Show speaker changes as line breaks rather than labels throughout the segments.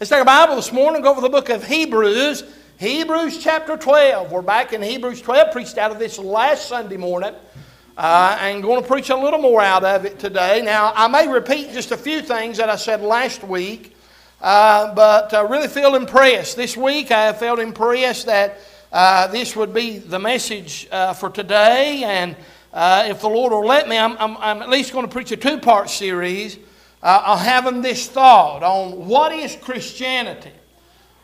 Let's take a Bible this morning go over the book of Hebrews. Hebrews chapter 12. We're back in Hebrews 12. Preached out of this last Sunday morning. Uh, and going to preach a little more out of it today. Now, I may repeat just a few things that I said last week, uh, but I really feel impressed. This week, I felt impressed that uh, this would be the message uh, for today. And uh, if the Lord will let me, I'm, I'm, I'm at least going to preach a two part series uh, having this thought on what is Christianity?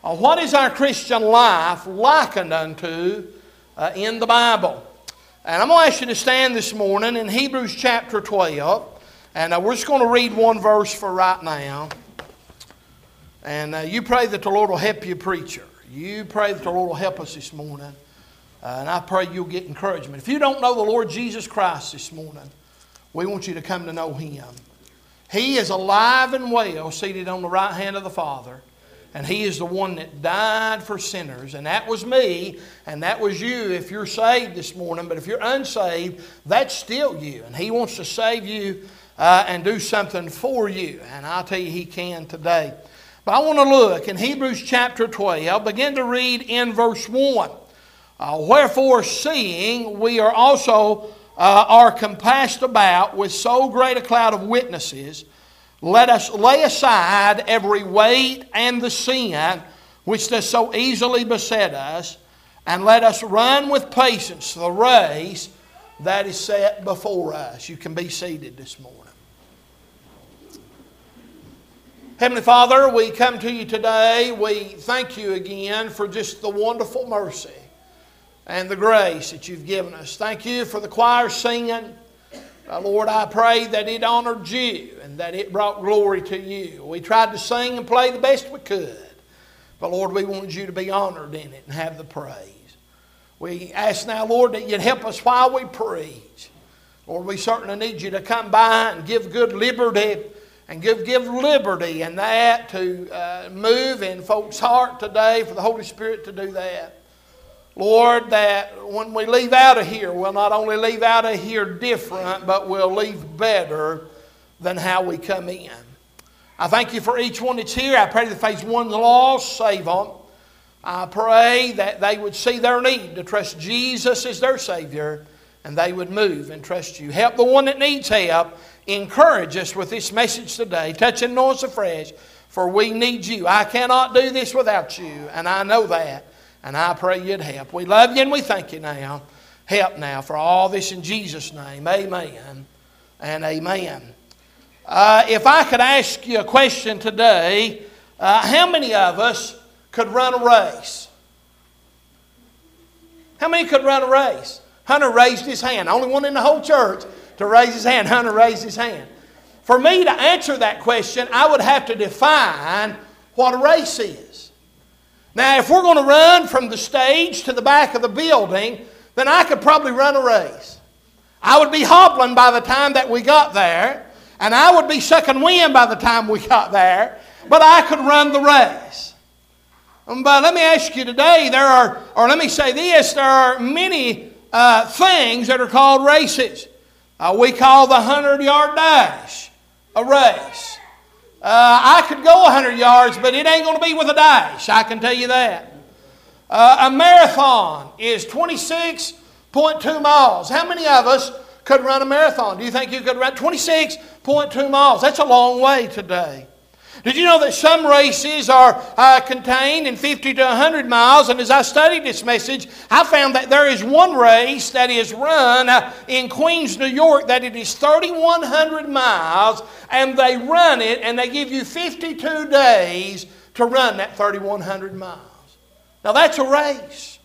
Uh, what is our Christian life likened unto uh, in the Bible? And I'm going to ask you to stand this morning in Hebrews chapter 12. And uh, we're just going to read one verse for right now. And uh, you pray that the Lord will help you, preacher. You pray that the Lord will help us this morning. Uh, and I pray you'll get encouragement. If you don't know the Lord Jesus Christ this morning, we want you to come to know Him. He is alive and well, seated on the right hand of the Father. And He is the one that died for sinners. And that was me, and that was you if you're saved this morning. But if you're unsaved, that's still you. And He wants to save you uh, and do something for you. And I'll tell you, He can today. But I want to look in Hebrews chapter 12, begin to read in verse 1. Uh, Wherefore, seeing we are also uh, are compassed about with so great a cloud of witnesses, let us lay aside every weight and the sin which does so easily beset us, and let us run with patience the race that is set before us. You can be seated this morning. Heavenly Father, we come to you today. We thank you again for just the wonderful mercy and the grace that you've given us. Thank you for the choir singing. Uh, Lord, I pray that it honored you and that it brought glory to you. We tried to sing and play the best we could, but Lord, we wanted you to be honored in it and have the praise. We ask now, Lord, that you'd help us while we preach. Lord, we certainly need you to come by and give good liberty and give, give liberty and that to uh, move in folks' heart today for the Holy Spirit to do that. Lord, that when we leave out of here, we'll not only leave out of here different, but we'll leave better than how we come in. I thank you for each one that's here. I pray that phase one lost, save them. I pray that they would see their need to trust Jesus as their Savior and they would move and trust you. Help the one that needs help. Encourage us with this message today. Touch and us afresh, for we need you. I cannot do this without you, and I know that. And I pray you'd help. We love you and we thank you now. Help now for all this in Jesus' name. Amen and amen. Uh, if I could ask you a question today, uh, how many of us could run a race? How many could run a race? Hunter raised his hand. Only one in the whole church to raise his hand. Hunter raised his hand. For me to answer that question, I would have to define what a race is. Now, if we're going to run from the stage to the back of the building, then I could probably run a race. I would be hobbling by the time that we got there, and I would be sucking wind by the time we got there, but I could run the race. But let me ask you today, there are, or let me say this, there are many uh, things that are called races. Uh, we call the 100 yard dash a race. Uh, I could go 100 yards, but it ain't going to be with a dash. I can tell you that. Uh, a marathon is 26.2 miles. How many of us could run a marathon? Do you think you could run 26.2 miles? That's a long way today. Did you know that some races are uh, contained in 50 to 100 miles? And as I studied this message, I found that there is one race that is run uh, in Queens, New York, that it is 3,100 miles, and they run it, and they give you 52 days to run that 3,100 miles. Now that's a race.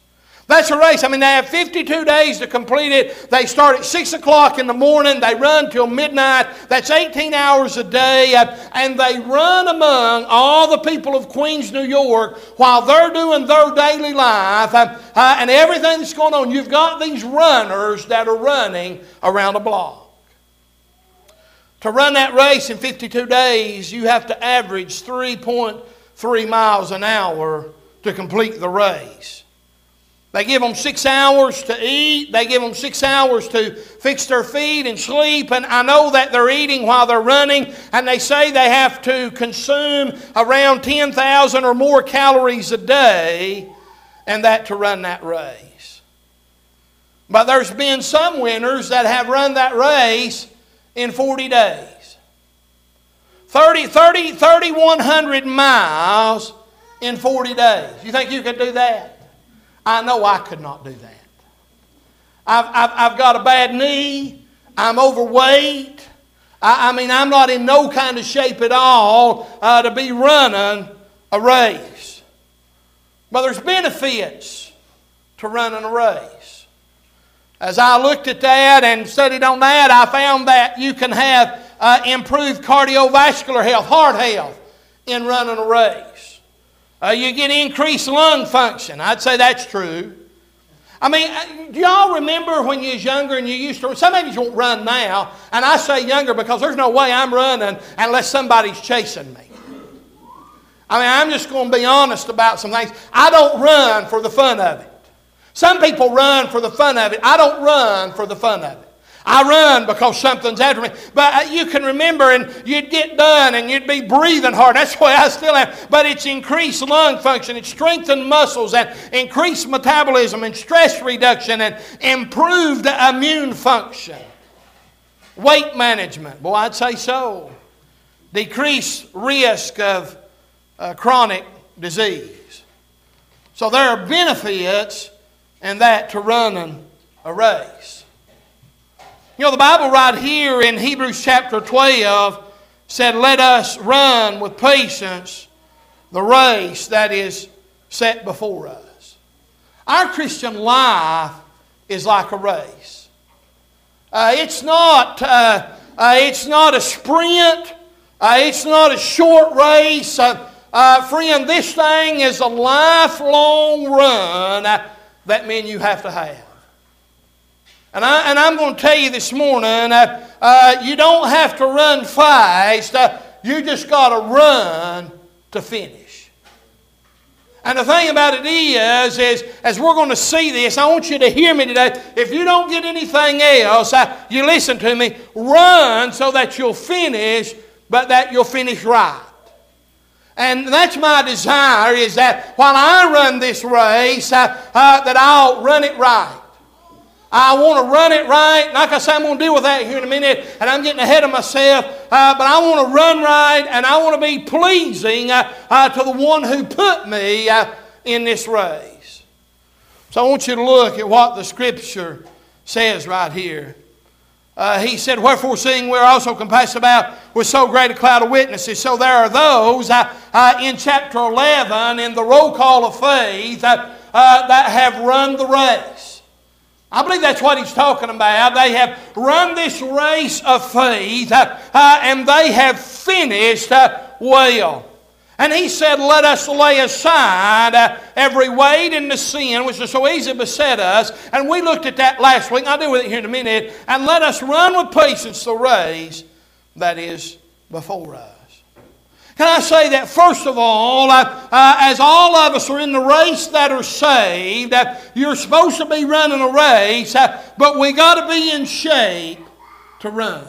That's a race. I mean, they have 52 days to complete it. They start at 6 o'clock in the morning. They run till midnight. That's 18 hours a day. And they run among all the people of Queens, New York, while they're doing their daily life uh, and everything that's going on. You've got these runners that are running around a block. To run that race in 52 days, you have to average 3.3 miles an hour to complete the race. They give them six hours to eat. They give them six hours to fix their feet and sleep. And I know that they're eating while they're running. And they say they have to consume around 10,000 or more calories a day, and that to run that race. But there's been some winners that have run that race in 40 days 30, 30, 3,100 miles in 40 days. You think you could do that? I know I could not do that. I've, I've, I've got a bad knee. I'm overweight. I, I, mean, I'm not in no kind of shape at all uh, to be running a race. But there's benefits to running a race. As I looked at that and studied on that, I found that you can have uh, improved cardiovascular health, heart health, in running a race. Uh, you get increased lung function. I'd say that's true. I mean, uh, do y'all remember when you was younger and you used to? Some of you won't run now, and I say younger because there's no way I'm running unless somebody's chasing me. I mean, I'm just going to be honest about some things. I don't run for the fun of it. Some people run for the fun of it. I don't run for the fun of it. I run because something's after me. But uh, you can remember, and you'd get done, and you'd be breathing hard. That's why I still am. But it's increased lung function, it's strengthened muscles, and increased metabolism, and stress reduction, and improved immune function. Weight management, boy, I'd say so. Decreased risk of uh, chronic disease. So there are benefits in that to running a race. You know, the Bible right here in Hebrews chapter 12 said, Let us run with patience the race that is set before us. Our Christian life is like a race. Uh, it's, not, uh, uh, it's not a sprint, uh, it's not a short race. Uh, uh, friend, this thing is a lifelong run that men you have to have. And, I, and I'm going to tell you this morning uh, uh, you don't have to run fast, uh, you just got to run to finish. And the thing about it is, is as we're going to see this, I want you to hear me today. If you don't get anything else, uh, you listen to me. Run so that you'll finish, but that you'll finish right. And that's my desire is that while I run this race, uh, uh, that I'll run it right. I want to run it right. Like I say, I'm going to deal with that here in a minute, and I'm getting ahead of myself. Uh, but I want to run right, and I want to be pleasing uh, uh, to the one who put me uh, in this race. So I want you to look at what the Scripture says right here. Uh, he said, Wherefore, seeing we're also compassed about with so great a cloud of witnesses. So there are those uh, in chapter 11 in the roll call of faith that have run the race. I believe that's what he's talking about. They have run this race of faith uh, uh, and they have finished uh, well. And he said, Let us lay aside uh, every weight and the sin which is so easy beset us. And we looked at that last week. I'll deal with it here in a minute. And let us run with patience the race that is before us. Can I say that, first of all, uh, uh, as all of us are in the race that are saved, uh, you're supposed to be running a race, uh, but we got to be in shape to run.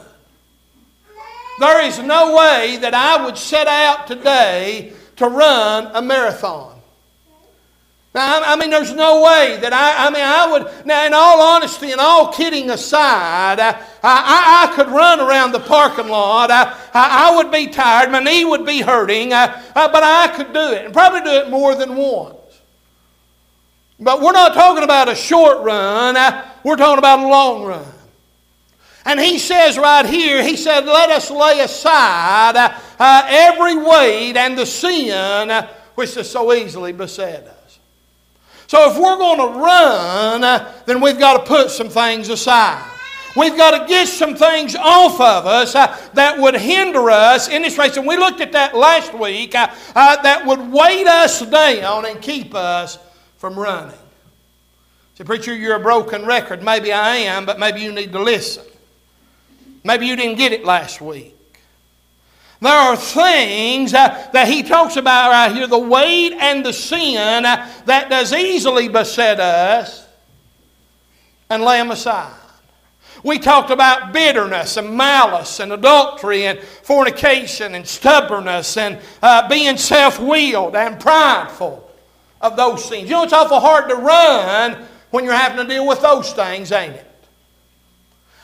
There is no way that I would set out today to run a marathon. Now, I mean, there's no way that I, I mean, I would, now, in all honesty and all kidding aside, I, I, I could run around the parking lot. I, I, would be tired. My knee would be hurting, uh, uh, but I could do it, and probably do it more than once. But we're not talking about a short run, uh, we're talking about a long run. And he says right here, he said, Let us lay aside uh, uh, every weight and the sin uh, which is so easily beset us. So if we're going to run, uh, then we've got to put some things aside. We've got to get some things off of us uh, that would hinder us in this race. And we looked at that last week uh, uh, that would weight us down and keep us from running. Say, Preacher, you're a broken record. Maybe I am, but maybe you need to listen. Maybe you didn't get it last week. There are things uh, that he talks about right here the weight and the sin uh, that does easily beset us and lay them aside. We talked about bitterness and malice and adultery and fornication and stubbornness and uh, being self willed and prideful of those things. You know, it's awful hard to run when you're having to deal with those things, ain't it?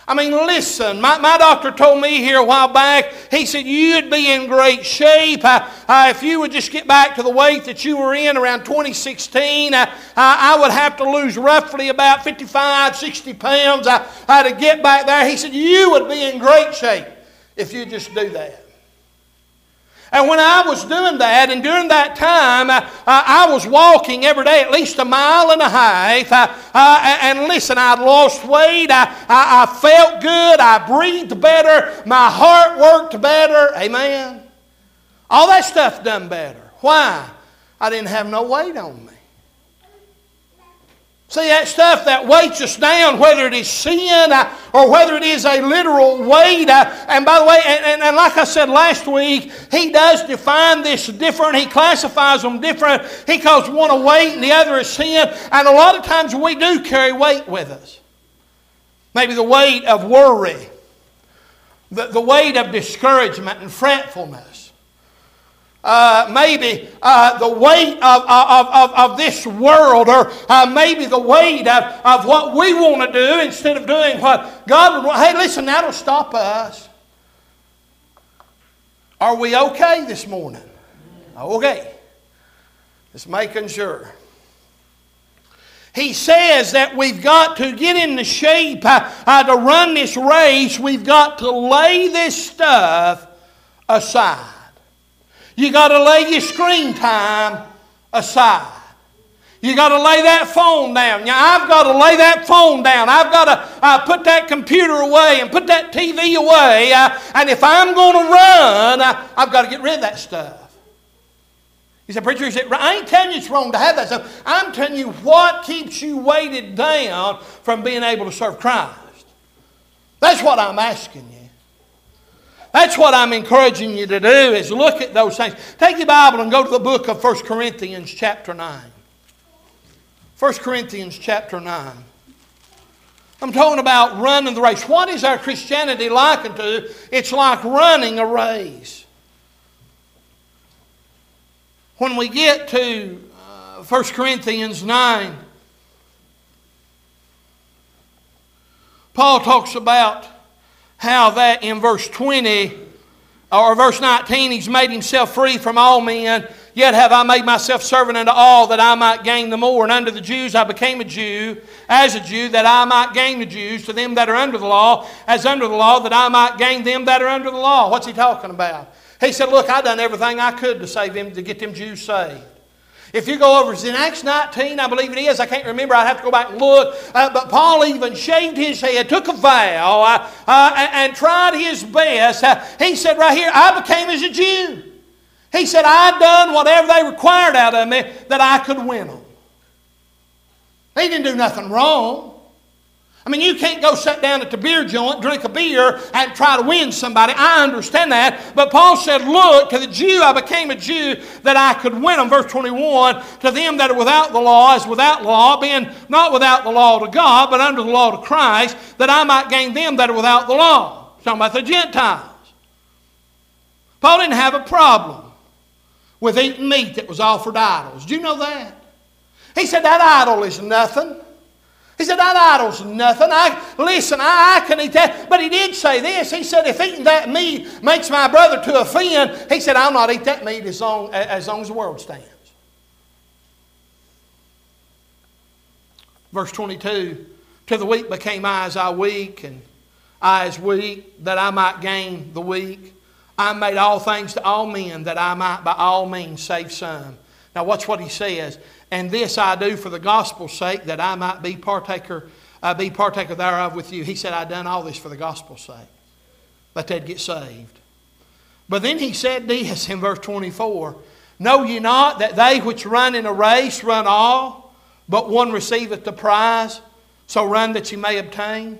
I mean, listen, my, my doctor told me here a while back, he said, You'd be in great shape if you would just get back to the weight that you were in around 2016. Uh, I would have to lose roughly about 55, 60 pounds to get back there. He said, You would be in great shape if you just do that. And when I was doing that, and during that time, uh, I was walking every day at least a mile and a half. Uh, uh, and listen, I'd lost weight. I, I, I, felt good. I breathed better. My heart worked better. Amen. All that stuff done better. Why? I didn't have no weight on me. See, that stuff that weights us down, whether it is sin uh, or whether it is a literal weight. Uh, and by the way, and, and, and, like I said last week, he does define this different. He classifies them different. He calls one a weight and the other a sin. And a lot of times we do carry weight with us. Maybe the weight of worry, the, the weight of discouragement and fretfulness uh, maybe uh, the weight of, of, of, of, this world, or uh, maybe the weight of, of what we want to do instead of doing what God would want. Hey, listen, that'll stop us. Are we okay this morning? Okay. Just making sure. He says that we've got to get in the shape uh, uh, to run this race. We've got to lay this stuff aside. You got to lay your screen time aside. You got to lay that phone down. Now, I've got to lay that phone down. I've got to uh, put that computer away and put that TV away. Uh, and if I'm going to run, uh, I've got to get rid of that stuff. He said, Preacher, he said, I ain't telling you it's wrong to have that stuff. I'm telling you what keeps you weighted down from being able to serve Christ. That's what I'm asking you. That's what I'm encouraging you to do is look at those things. Take your Bible and go to the book of 1 Corinthians chapter 9. 1 Corinthians chapter 9. I'm talking about running the race. What is our Christianity likened to? It's like running a race. When we get to uh, 1 Corinthians 9, Paul talks about how that in verse 20 or verse 19, he's made himself free from all men. Yet have I made myself servant unto all that I might gain the more. And unto the Jews I became a Jew, as a Jew, that I might gain the Jews. To them that are under the law, as under the law, that I might gain them that are under the law. What's he talking about? He said, Look, I done everything I could to save them, to get them Jews saved. If you go over in Acts 19, I believe it is, I can't remember, I'd have to go back and look. Uh, but Paul even shaved his head, took a vow, uh, uh, and, tried his best. Uh, he said right here, I became as a Jew. He said, I'd done whatever they required out of me that I could win them. He didn't do nothing wrong. I mean, you can't go sit down at the beer joint, drink a beer, and try to win somebody. I understand that. But Paul said, Look, to the Jew I became a Jew that I could win them. Verse 21 To them that are without the law is without law, being not without the law to God, but under the law to Christ, that I might gain them that are without the law. Talking about the Gentiles. Paul didn't have a problem with eating meat that was offered idols. Do you know that? He said, That idol is nothing. He said, That idol's nothing. I, listen, I, I can eat that. But he did say this. He said, If eating that meat makes my brother to offend, he said, I'll not eat that meat as long as, long as the world stands. Verse 22 To the weak became I as I weak, and I as weak, that I might gain the weak. I made all things to all men, that I might by all means save some. Now, watch what he says. And this I do for the gospel's sake, that I might be partaker, uh, be partaker thereof with you. He said, I've done all this for the gospel's sake, that they'd get saved. But then he said this in verse 24 Know ye not that they which run in a race run all, but one receiveth the prize? So run that ye may obtain.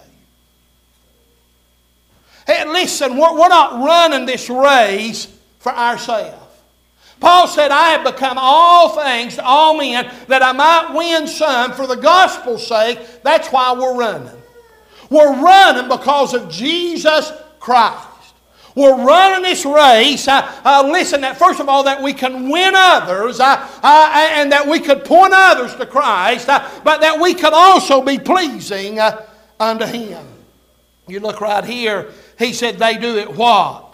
Hey, listen, we're, we're not running this race for ourselves. Paul said, I have become all things to all men that I might win some for the gospel's sake. That's why we're running. We're running because of Jesus Christ. We're running this race. Listen, that first of all, that we can win others and that we could point others to Christ, but that we could also be pleasing uh, unto Him. You look right here he said, They do it what?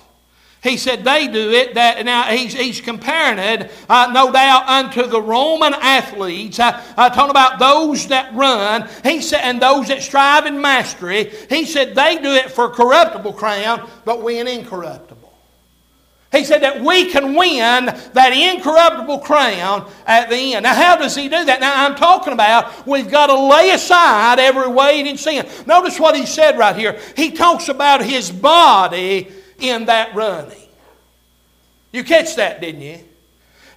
He said they do it that now he's, he's comparing it, uh, no doubt, unto the Roman athletes, uh, uh, talking about those that run. He said, and those that strive in mastery. He said they do it for corruptible crown, but we an incorruptible. He said that we can win that incorruptible crown at the end. Now, how does he do that? Now, I'm talking about we've got to lay aside every weight and sin. Notice what he said right here. He talks about his body in that running. You catch that, didn't you?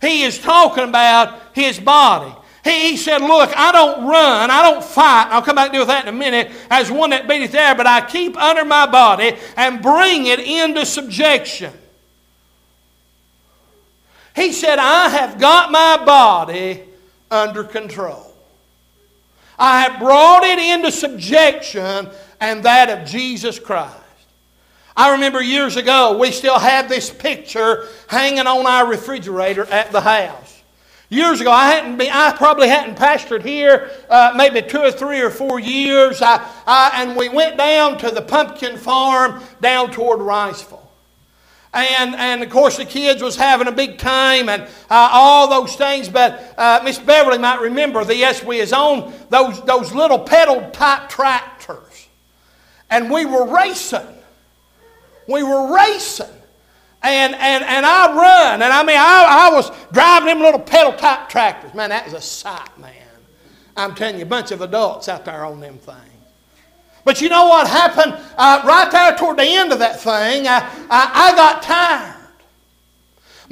He is talking about his body. He, he said, Look, I don't run, I don't fight. I'll come back and deal with that in a minute as one that beateth there, but I keep under my body and bring it into subjection he said, I have got my body under control. I have brought it into subjection and that of Jesus Christ. I remember years ago, we still had this picture hanging on our refrigerator at the house. Years ago, I hadn't been, I probably hadn't pastored here uh, maybe two or three or four years. I, I, and we went down to the pumpkin farm down toward Riceville. And, and of course, the kids was having a big time and uh, all those things. But uh, Miss Beverly might remember the yes, we is on those, those little pedal type tractors. And we were racing. We were racing. And, and, and I run. And I mean, I, I was driving them little pedal type tractors. Man, that was a sight, man. I'm telling you, a bunch of adults out there on them things. But you know what happened uh, right there toward the end of that thing? I, I, I got tired.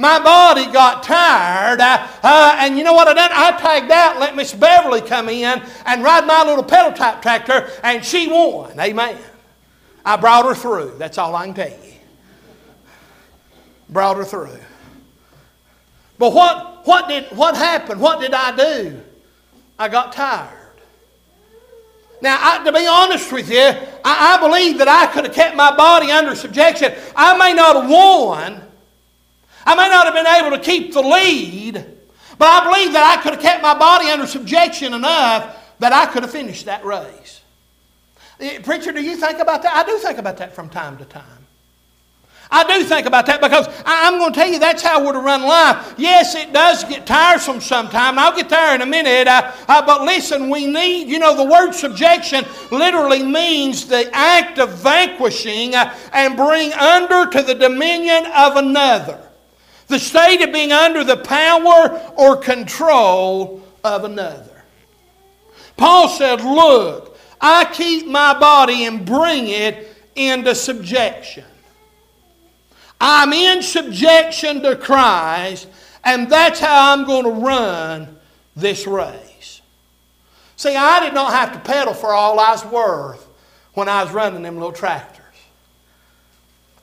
My body got tired, uh, uh, and you know what I done? I tagged out, let Miss Beverly come in and ride my little pedal type tractor, and she won. Amen. I brought her through. That's all I can tell you. Brought her through. But what, what, did, what happened? What did I do? I got tired. Now, I, to be honest with you, I, I believe that I could have kept my body under subjection. I may not have won. I may not have been able to keep the lead, but I believe that I could have kept my body under subjection enough that I could have finished that race. Eh, preacher, do you think about that? I do think about that from time to time. I do think about that because I'm going to tell you that's how we're to run life. Yes, it does get tiresome sometimes, I'll get there in a minute. Uh, uh, but listen, we need, you know, the word subjection literally means the act of vanquishing uh, and bring under to the dominion of another. The state of being under the power or control of another. Paul said, Look, I keep my body and bring it into subjection. I'm in subjection to Christ, and that's how I'm going to run this race. See, I did not have to pedal for all I was worth when I was running them little tractors.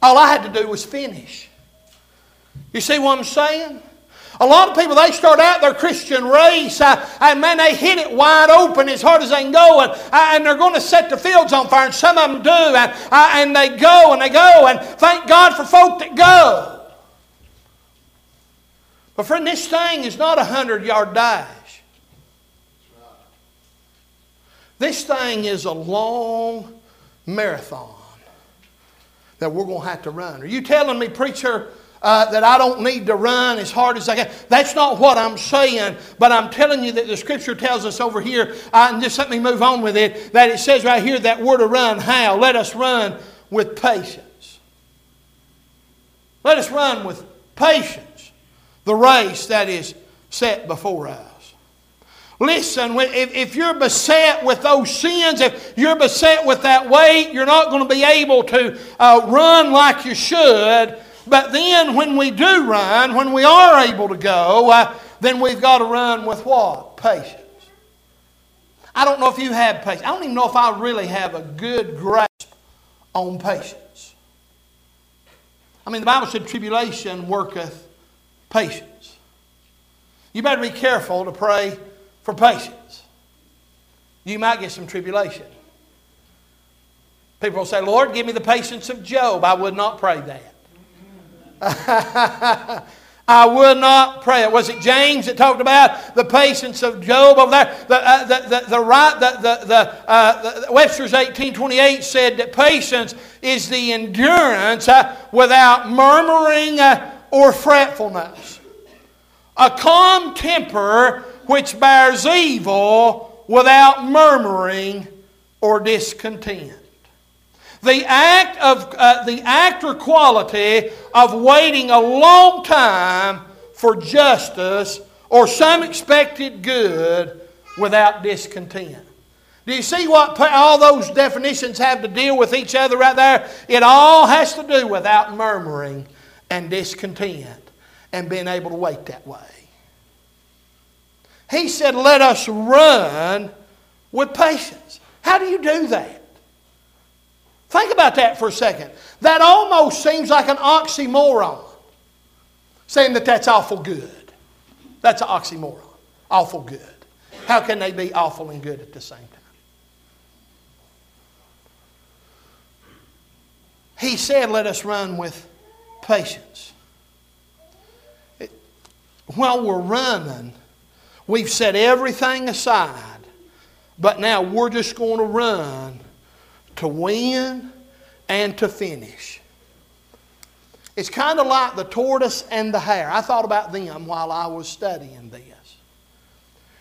All I had to do was finish. You see what I'm saying? A lot of people, they start out their Christian race, uh, and man, they hit it wide open as hard as they can go, and, uh, and they're going to set the fields on fire, and some of them do, and, uh, and they go and they go, and thank God for folk that go. But friend, this thing is not a hundred yard dash. This thing is a long marathon that we're going to have to run. Are you telling me, preacher? Uh, that I don't need to run as hard as I can. That's not what I'm saying, but I'm telling you that the scripture tells us over here, uh, and just let me move on with it, that it says right here that we're to run how? Let us run with patience. Let us run with patience the race that is set before us. Listen, if you're beset with those sins, if you're beset with that weight, you're not going to be able to uh, run like you should. But then when we do run, when we are able to go, uh, then we've got to run with what? Patience. I don't know if you have patience. I don't even know if I really have a good grasp on patience. I mean, the Bible said tribulation worketh patience. You better be careful to pray for patience. You might get some tribulation. People will say, Lord, give me the patience of Job. I would not pray that. I will not pray. Was it James that talked about the patience of Job over there? The, uh, the, the, the, right, the, the, the, uh, the Webster's 1828 said that patience is the endurance uh, without murmuring uh, or fretfulness. A calm temper which bears evil without murmuring or discontent. The act, of, uh, the act or quality of waiting a long time for justice or some expected good without discontent. Do you see what all those definitions have to deal with each other right there? It all has to do without murmuring and discontent and being able to wait that way. He said, Let us run with patience. How do you do that? Think about that for a second. That almost seems like an oxymoron, saying that that's awful good. That's an oxymoron. Awful good. How can they be awful and good at the same time? He said, Let us run with patience. while we're running, We've set everything aside, but now we're just going to run to win and to finish. It's kind of like the tortoise and the hare. I thought about them while I was studying this.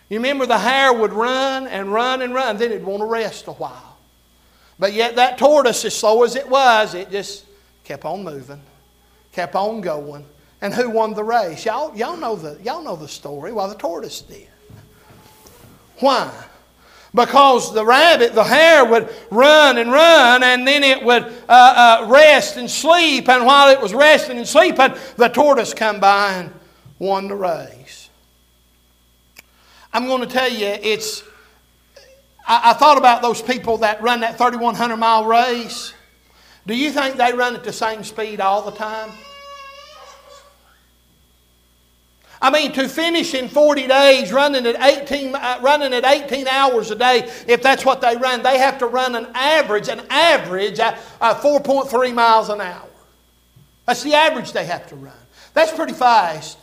You remember the hare would run and run and run, then it'd want to rest a while. But yet, that tortoise, as slow as it was, it just kept on moving, kept on going, and who won the race? Y'all, y'all, know, the, y'all know the story. Well, the tortoise did. Why? Because the rabbit, the hare, would run and run, and then it would uh, uh, rest and sleep. And while it was resting and sleeping, the tortoise come by and won the race. I'm going to tell you, it's. I, I thought about those people that run that 3,100 mile race. Do you think they run at the same speed all the time? I mean, to finish in 40 days running at 18, uh, running at 18 hours a day, if that's what they run, they have to run an average, an average at uh, 4.3 miles an hour. That's the average they have to run. That's pretty fast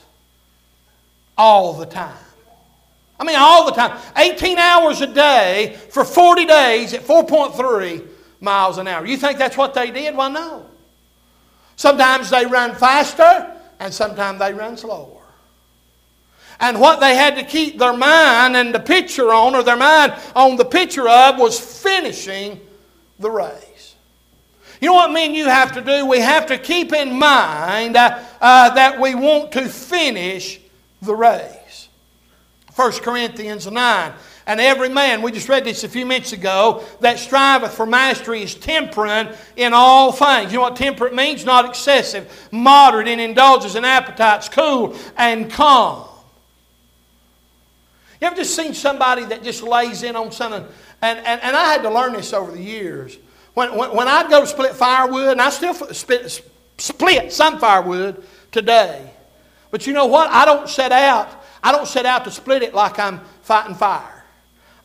all the time. I mean, all the time. 18 hours a day for 40 days at 4.3 miles an hour. You think that's what they did? Well, no. Sometimes they run faster, and sometimes they run slower. And what they had to keep their mind and the picture on, or their mind on the picture of, was finishing the race. You know what me and you have to do? We have to keep in mind uh, uh, that we want to finish the race. 1 Corinthians 9. And every man, we just read this a few minutes ago, that striveth for mastery is temperate in all things. You know what temperate means? Not excessive, moderate in indulges and appetites, cool and calm. You ever just seen somebody that just lays in on something? And, and, and I had to learn this over the years. When, when, when I'd go to split firewood, and I still split, split some firewood today. But you know what? I don't set out. I don't set out to split it like I'm fighting fire.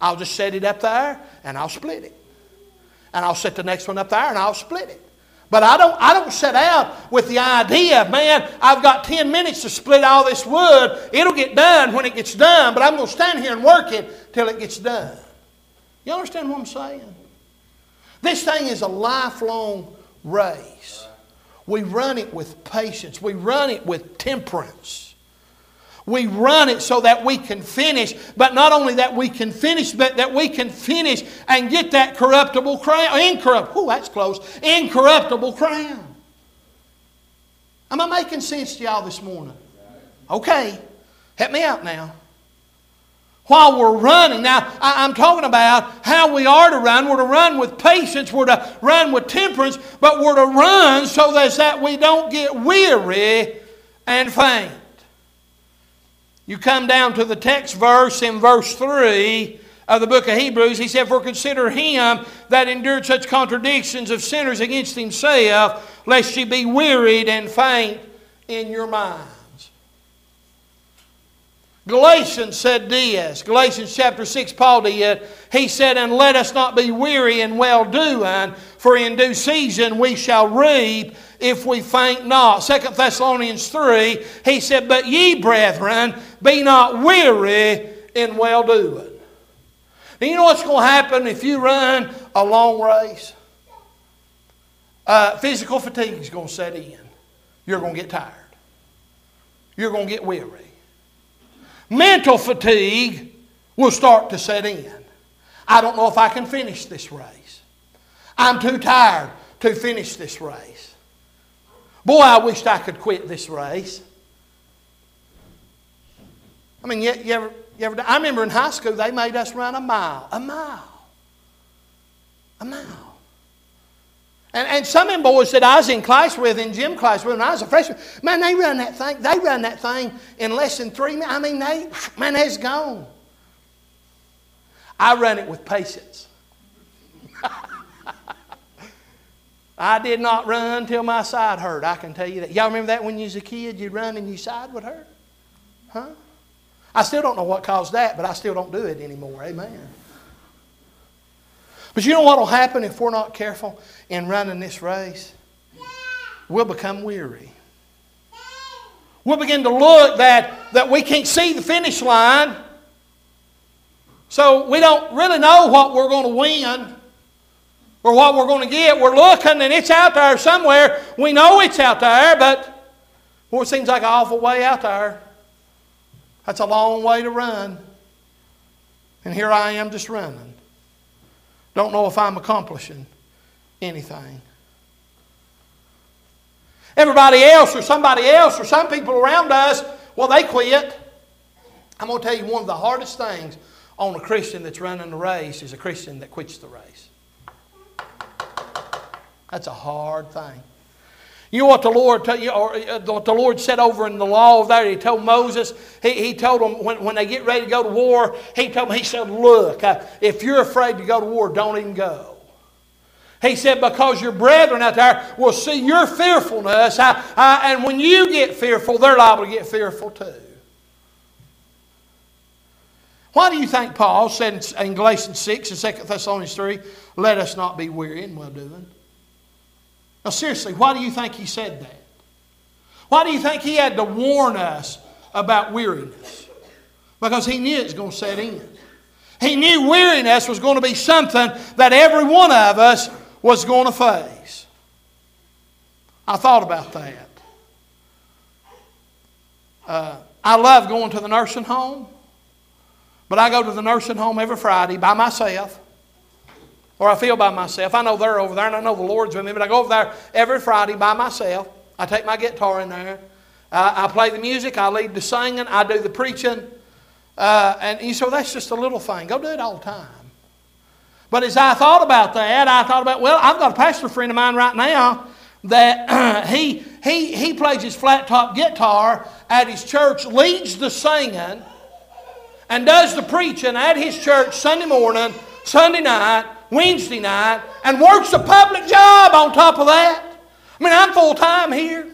I'll just set it up there and I'll split it. And I'll set the next one up there and I'll split it. But I don't, I don't set out with the idea, man, I've got 10 minutes to split all this wood. It'll get done when it gets done, but I'm going to stand here and work it till it gets done. You understand what I'm saying? This thing is a lifelong race. We run it with patience, we run it with temperance. We run it so that we can finish, but not only that we can finish, but that we can finish and get that corruptible crown. Incorruptible, oh, that's close. Incorruptible crown. Am I making sense to y'all this morning? Okay. Help me out now. While we're running, now I'm talking about how we are to run. We're to run with patience, we're to run with temperance, but we're to run so that we don't get weary and faint. You come down to the text verse in verse 3 of the book of Hebrews, he said, For consider him that endured such contradictions of sinners against himself, lest ye be wearied and faint in your minds. Galatians said this. Galatians chapter 6, Paul did. He said, And let us not be weary in well doing, for in due season we shall reap if we faint not. Second Thessalonians 3, he said, But ye, brethren, be not weary in well doing. You know what's going to happen if you run a long race? Uh, physical fatigue is going to set in. You're going to get tired. You're going to get weary. Mental fatigue will start to set in. I don't know if I can finish this race. I'm too tired to finish this race. Boy, I wished I could quit this race. I mean, you, you, ever, you ever, I remember in high school they made us run a mile. A mile. A mile. And, and some of them boys that I was in class with, in gym class with, when I was a freshman, man, they run that thing. They run that thing in less than three minutes. I mean, they, man, that's gone. I run it with patience. I did not run till my side hurt. I can tell you that. Y'all remember that when you was a kid, you'd run and your side would hurt? Huh? I still don't know what caused that, but I still don't do it anymore. Amen. But you know what will happen if we're not careful in running this race? We'll become weary. We'll begin to look that, that we can't see the finish line. So we don't really know what we're going to win or what we're going to get. We're looking and it's out there somewhere. We know it's out there, but well, it seems like an awful way out there. That's a long way to run. And here I am just running. Don't know if I'm accomplishing anything. Everybody else, or somebody else, or some people around us, well, they quit. I'm going to tell you one of the hardest things on a Christian that's running the race is a Christian that quits the race. That's a hard thing. You know what the Lord told you, or uh, what the Lord said over in the law there? He told Moses, he, he told them when, when they get ready to go to war, he told them, he said, Look, uh, if you're afraid to go to war, don't even go. He said, because your brethren out there will see your fearfulness, uh, uh, and when you get fearful, they're liable to get fearful too. Why do you think Paul said in Galatians 6 and 2 Thessalonians 3, let us not be weary in well doing? Now, seriously, why do you think he said that? Why do you think he had to warn us about weariness? Because he knew it was going to set in. He knew weariness was going to be something that every one of us was going to face. I thought about that. Uh, I love going to the nursing home, but I go to the nursing home every Friday by myself. Or I feel by myself. I know they're over there and I know the Lord's with me, but I go over there every Friday by myself. I take my guitar in there. Uh, I play the music. I lead the singing. I do the preaching. Uh, and you so that's just a little thing. Go do it all the time. But as I thought about that, I thought about, well, I've got a pastor friend of mine right now that he, he, he plays his flat top guitar at his church, leads the singing, and does the preaching at his church Sunday morning, Sunday night, Wednesday night and works a public job on top of that. I mean, I'm full time here.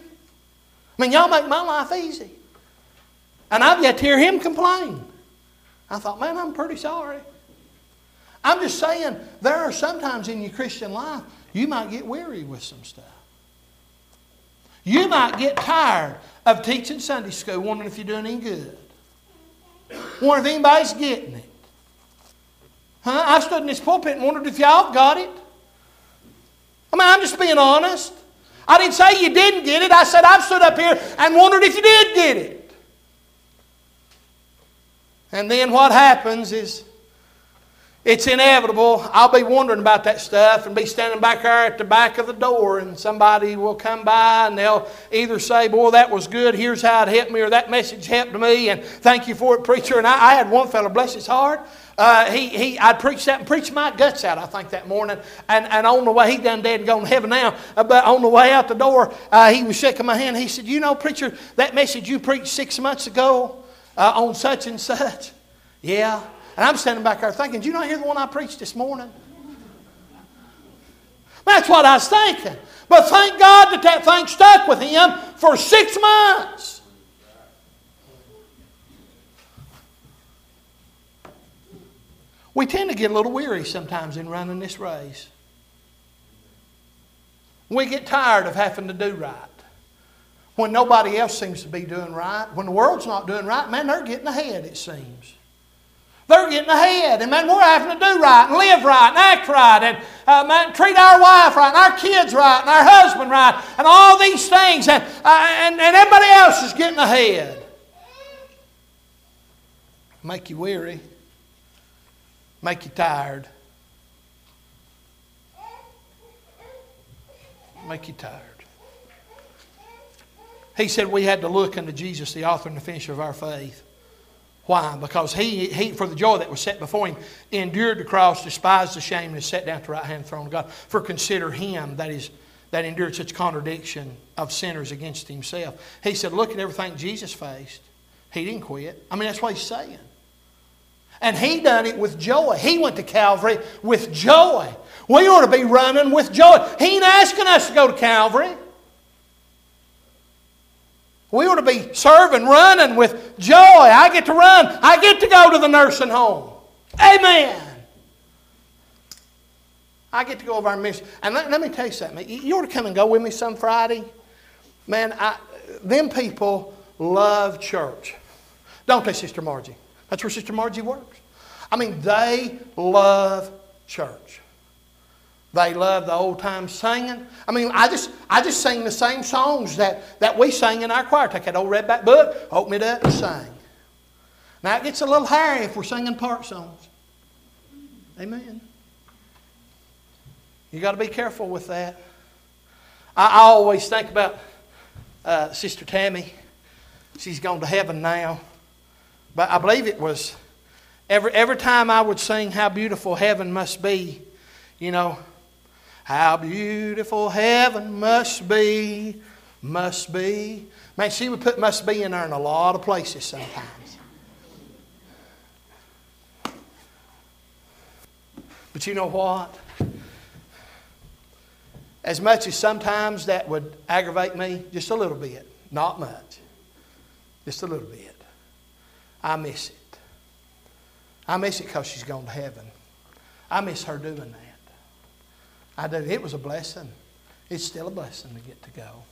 I mean, y'all make my life easy. And I've yet to hear him complain. I thought, man, I'm pretty sorry. I'm just saying, there are sometimes in your Christian life you might get weary with some stuff. You might get tired of teaching Sunday school, wondering if you're doing any good. Wondering if anybody's getting it. Huh? I stood in this pulpit and wondered if y'all got it. I mean, I'm just being honest. I didn't say you didn't get it. I said I've stood up here and wondered if you did get it. And then what happens is it's inevitable. I'll be wondering about that stuff and be standing back there at the back of the door, and somebody will come by and they'll either say, Boy, that was good, here's how it helped me, or that message helped me, and thank you for it, preacher. And I, I had one fellow, bless his heart, uh, he, he, I'd preached that and preached my guts out, I think, that morning. And, and on the way, he done dead and gone to heaven now. Uh, but on the way out the door, uh, he was shaking my hand. He said, You know, preacher, that message you preached six months ago uh, on such and such. Yeah. And I'm standing back there thinking, Did you not hear the one I preached this morning? That's what I was thinking. But thank God that that thing stuck with him for six months. We tend to get a little weary sometimes in running this race. We get tired of having to do right. When nobody else seems to be doing right, when the world's not doing right, man, they're getting ahead, it seems. They're getting ahead, and man, we're having to do right and live right and act right and uh, man, treat our wife right and our kids right and our husband right and all these things, and, uh, and, and everybody else is getting ahead. Make you weary make you tired. Make you tired. He said we had to look unto Jesus, the author and the finisher of our faith. Why? Because he, he, for the joy that was set before him, endured the cross, despised the shame, and is set down at the right hand throne of God. For consider him that is that endured such contradiction of sinners against himself. He said, Look at everything Jesus faced. He didn't quit. I mean, that's what he's saying. And he done it with joy. He went to Calvary with joy. We ought to be running with joy. He ain't asking us to go to Calvary. We ought to be serving, running with joy. I get to run. I get to go to the nursing home. Amen. I get to go over our mission. And let, let, me tell you something. You ought to come and go with me some Friday. Man, I, them people love church. Don't they, Sister Margie? That's where Sister Margie works. I mean, they love church. They love the old time singing. I mean, I just I just sing the same songs that, that we sing in our choir. Take that old redback book, open it up, and sing. Now it gets a little hairy if we're singing part songs. Amen. You got to be careful with that. I, I always think about uh, Sister Tammy. She's gone to heaven now. But I believe it was every, every time I would sing How Beautiful Heaven Must Be, you know, how beautiful heaven must be, must be. Man, she would put must be in there in a lot of places sometimes. But you know what? As much as sometimes that would aggravate me, just a little bit, not much, just a little bit. I miss it. I miss it because she's gone to heaven. I miss her doing that. I do. It was a blessing. It's still a blessing to get to go.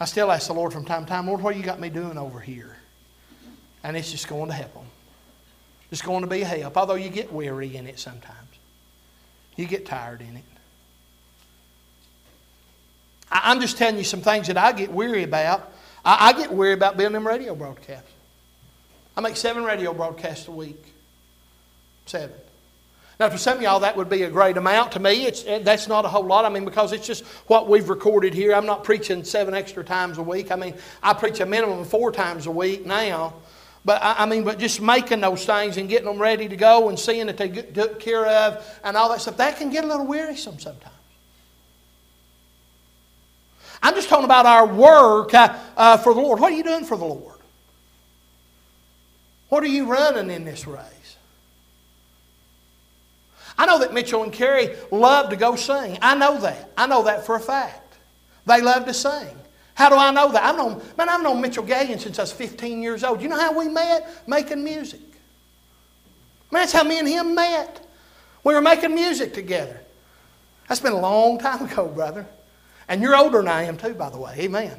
I still ask the Lord from time to time, Lord, what you got me doing over here? And it's just going to help them. It's going to be a help, although you get weary in it sometimes. You get tired in it. I'm just telling you some things that I get weary about I, get weary about being them radio broadcasts. I make seven radio broadcasts a week. Seven. Now, for some of y'all, that would be a great amount. To me, it's, eh, that's not a whole lot. I mean, because it's just what we've recorded here. I'm not preaching seven extra times a week. I mean, I preach a minimum of four times a week now. But I mean, but just making those things and getting them ready to go and seeing that they get took care of and all that stuff, that can get a little wearisome sometimes. I'm just talking about our work uh, uh, for the Lord. What are you doing for the Lord? What are you running in this race? I know that Mitchell and Carrie love to go sing. I know that. I know that for a fact. They love to sing. How do I know that? I've known, man, I've known Mitchell Gagan since I was 15 years old. You know how we met? Making music. Man, that's how me and him met. We were making music together. That's been a long time ago, brother. And you're older than I am, too, by the way. Amen.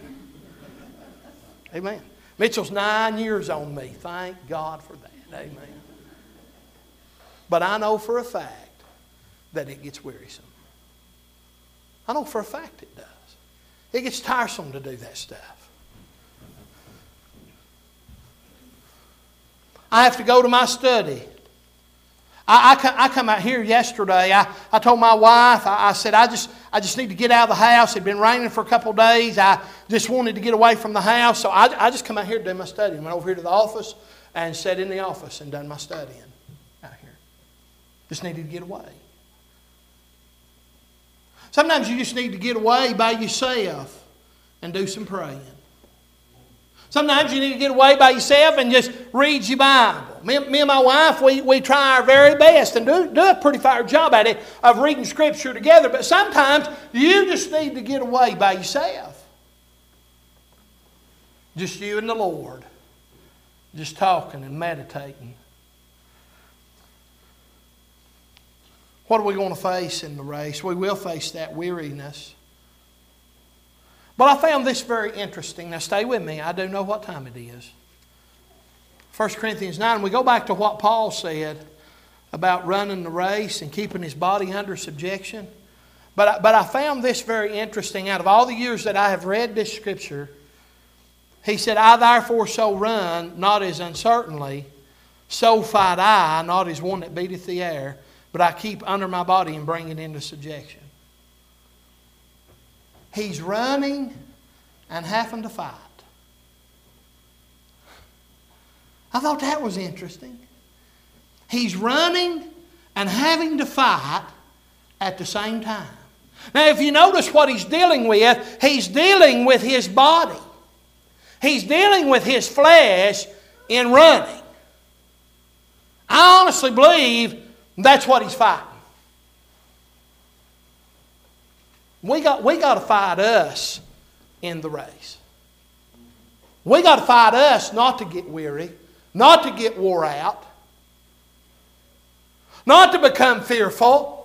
Amen. Mitchell's nine years on me. Thank God for that. Amen. But I know for a fact that it gets wearisome. I know for a fact it does. It gets tiresome to do that stuff. I have to go to my study. I, I, come out here yesterday. I, I told my wife, I, I, said, I just, I just need to get out of the house. It had been raining for a couple of days. I just wanted to get away from the house. So I, I just come out here to do my studying. Went over here to the office and sat in the office and done my studying out here. Just needed to get away. Sometimes you just need to get away by yourself and do some praying. Sometimes you need to get away by yourself and just read your Bible. Me, me and my wife, we, we try our very best and do, do a pretty fair job at it of reading Scripture together. But sometimes you just need to get away by yourself. Just you and the Lord. Just talking and meditating. What are we going to face in the race? We will face that weariness. But I found this very interesting. Now, stay with me. I do know what time it is. 1 Corinthians 9, we go back to what Paul said about running the race and keeping his body under subjection. But I, but I found this very interesting. Out of all the years that I have read this scripture, he said, I therefore so run, not as uncertainly, so fight I, not as one that beateth the air, but I keep under my body and bring it into subjection. He's running and having to fight. I thought that was interesting. He's running and having to fight at the same time. Now, if you notice what he's dealing with, he's dealing with his body. He's dealing with his flesh in running. I honestly believe that's what he's fighting. We got, we got to fight us in the race. We got to fight us not to get weary, not to get wore out, not to become fearful.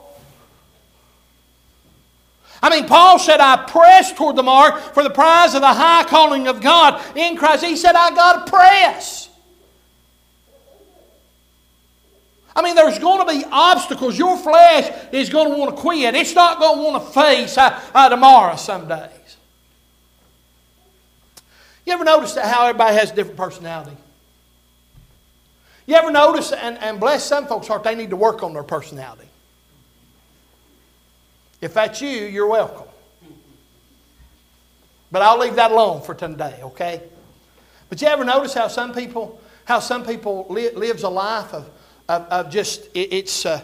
I mean, Paul said, I press toward the mark for the prize of the high calling of God in Christ. He said, I got to press. I mean, there's going to be obstacles. Your flesh is going to want to quit. It's not going to want to face uh, uh, tomorrow some days. You ever notice that how everybody has a different personality? You ever notice, and, and bless some folks' heart, they need to work on their personality. If that's you, you're welcome. But I'll leave that alone for today, okay? But you ever notice how some people, how some people li- lives a life of of, of just, it, it's, uh,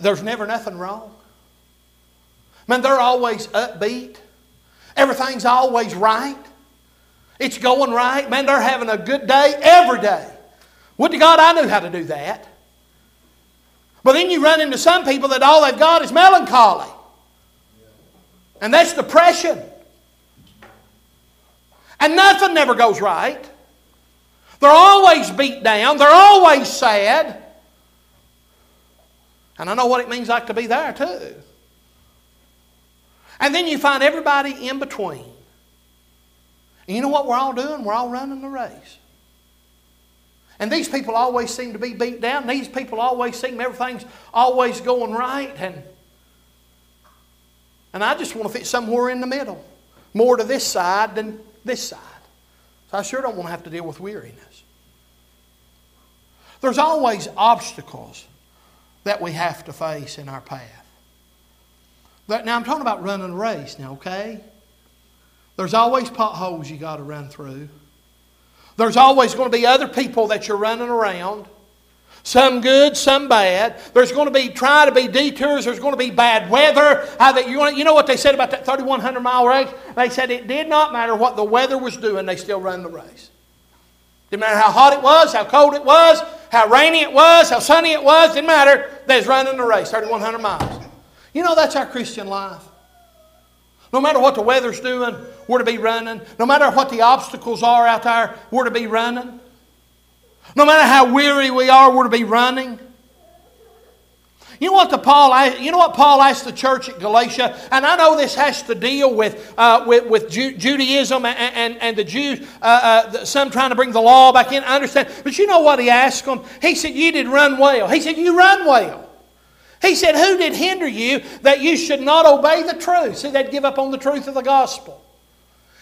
there's never nothing wrong. Man, they're always upbeat. Everything's always right. It's going right. Man, they're having a good day every day. Would to God I knew how to do that. But then you run into some people that all they've got is melancholy. And that's depression. And nothing never goes right. They're always beat down. They're always sad. And I know what it means like to be there too. And then you find everybody in between. And you know what we're all doing? We're all running the race. And these people always seem to be beat down. These people always seem everything's always going right. And, and I just want to fit somewhere in the middle. More to this side than this side. So I sure don't want to have to deal with weariness. There's always obstacles that we have to face in our path. But now I'm talking about running a race now, okay? There's always potholes you got to run through. There's always going to be other people that you're running around. Some good, some bad. There's going to be try to be detours. There's going to be bad weather. You, you know what they said about that 3,100 mile race? They said it did not matter what the weather was doing. They still run the race. Didn't matter how hot it was, how cold it was, how rainy it was, how sunny it was, didn't matter. They was running the race, 3,100 miles. You know, that's our Christian life. No matter what the weather's doing, we're to be running. No matter what the obstacles are out there, we're to be running. No matter how weary we are, we're to be running. You know what the Paul? You know what Paul asked the church at Galatia, and I know this has to deal with uh, with, with Ju- Judaism and, and, and, the Jews. Uh, uh, some trying to bring the law back in. I understand, but you know what he asked them? He said, "You did run well." He said, "You run well." He said, "Who did hinder you that you should not obey the truth?" See, they'd give up on the truth of the gospel.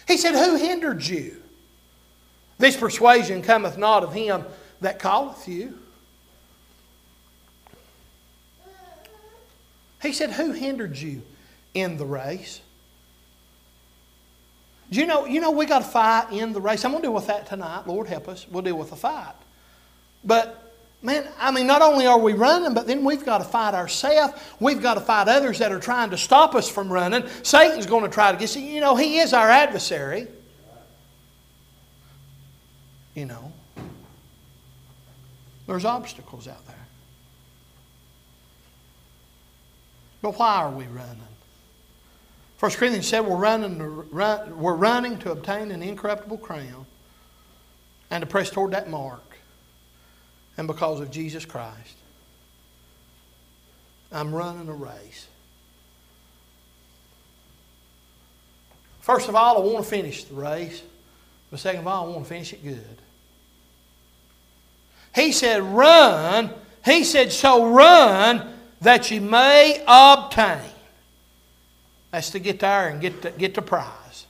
He said, "Who hindered you?" This persuasion cometh not of him that calleth you. He said, Who hindered you in the race? Do you know, you know we got to fight in the race? I'm going to deal with that tonight. Lord help us. We'll deal with the fight. But, man, I mean, not only are we running, but then we've got to fight ourselves. We've got to fight others that are trying to stop us from running. Satan's going to try to get you. You know, he is our adversary. You know, there's obstacles out there. But why are we running? 1 Corinthians said we're running, to, run, we're running to obtain an incorruptible crown and to press toward that mark. And because of Jesus Christ, I'm running a race. First of all, I want to finish the race. But second of all, I want to finish it good. He said, Run. He said, So run that you may obtain. That's to get there and get the, get the prize.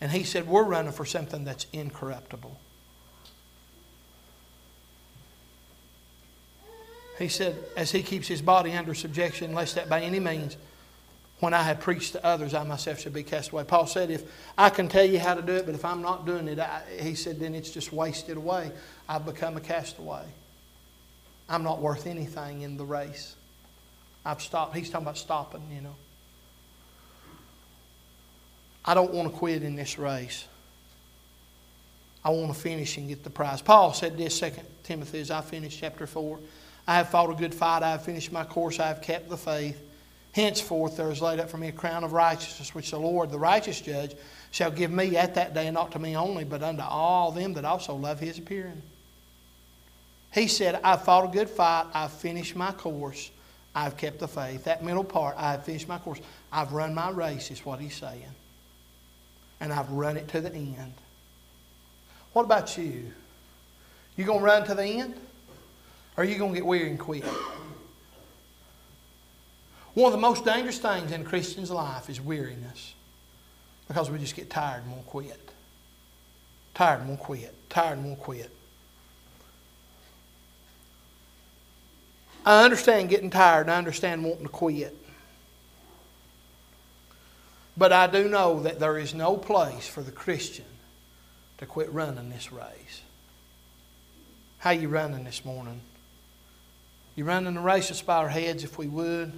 And he said, We're running for something that's incorruptible. He said, as he keeps his body under subjection, lest that by any means, when I have preached to others, I myself should be cast away. Paul said, if I can tell you how to do it, but if I'm not doing it, I, he said, then it's just wasted away. I've become a castaway. I'm not worth anything in the race. I've stopped. He's talking about stopping, you know. I don't want to quit in this race. I want to finish and get the prize. Paul said this, 2 Timothy, as I finished chapter 4. I have fought a good fight. I have finished my course. I have kept the faith. Henceforth there is laid up for me a crown of righteousness, which the Lord, the righteous judge, shall give me at that day, not to me only, but unto all them that also love his appearing. He said, I've fought a good fight. I've finished my course. I've kept the faith. That middle part, I've finished my course. I've run my race, is what he's saying. And I've run it to the end. What about you? You going to run to the end? Or are you going to get weary and quit? One of the most dangerous things in a Christian's life is weariness. Because we just get tired and won't quit. Tired and won't quit. Tired and won't quit. I understand getting tired I understand wanting to quit. But I do know that there is no place for the Christian to quit running this race. How you running this morning? You running the race? Bow our heads if we would.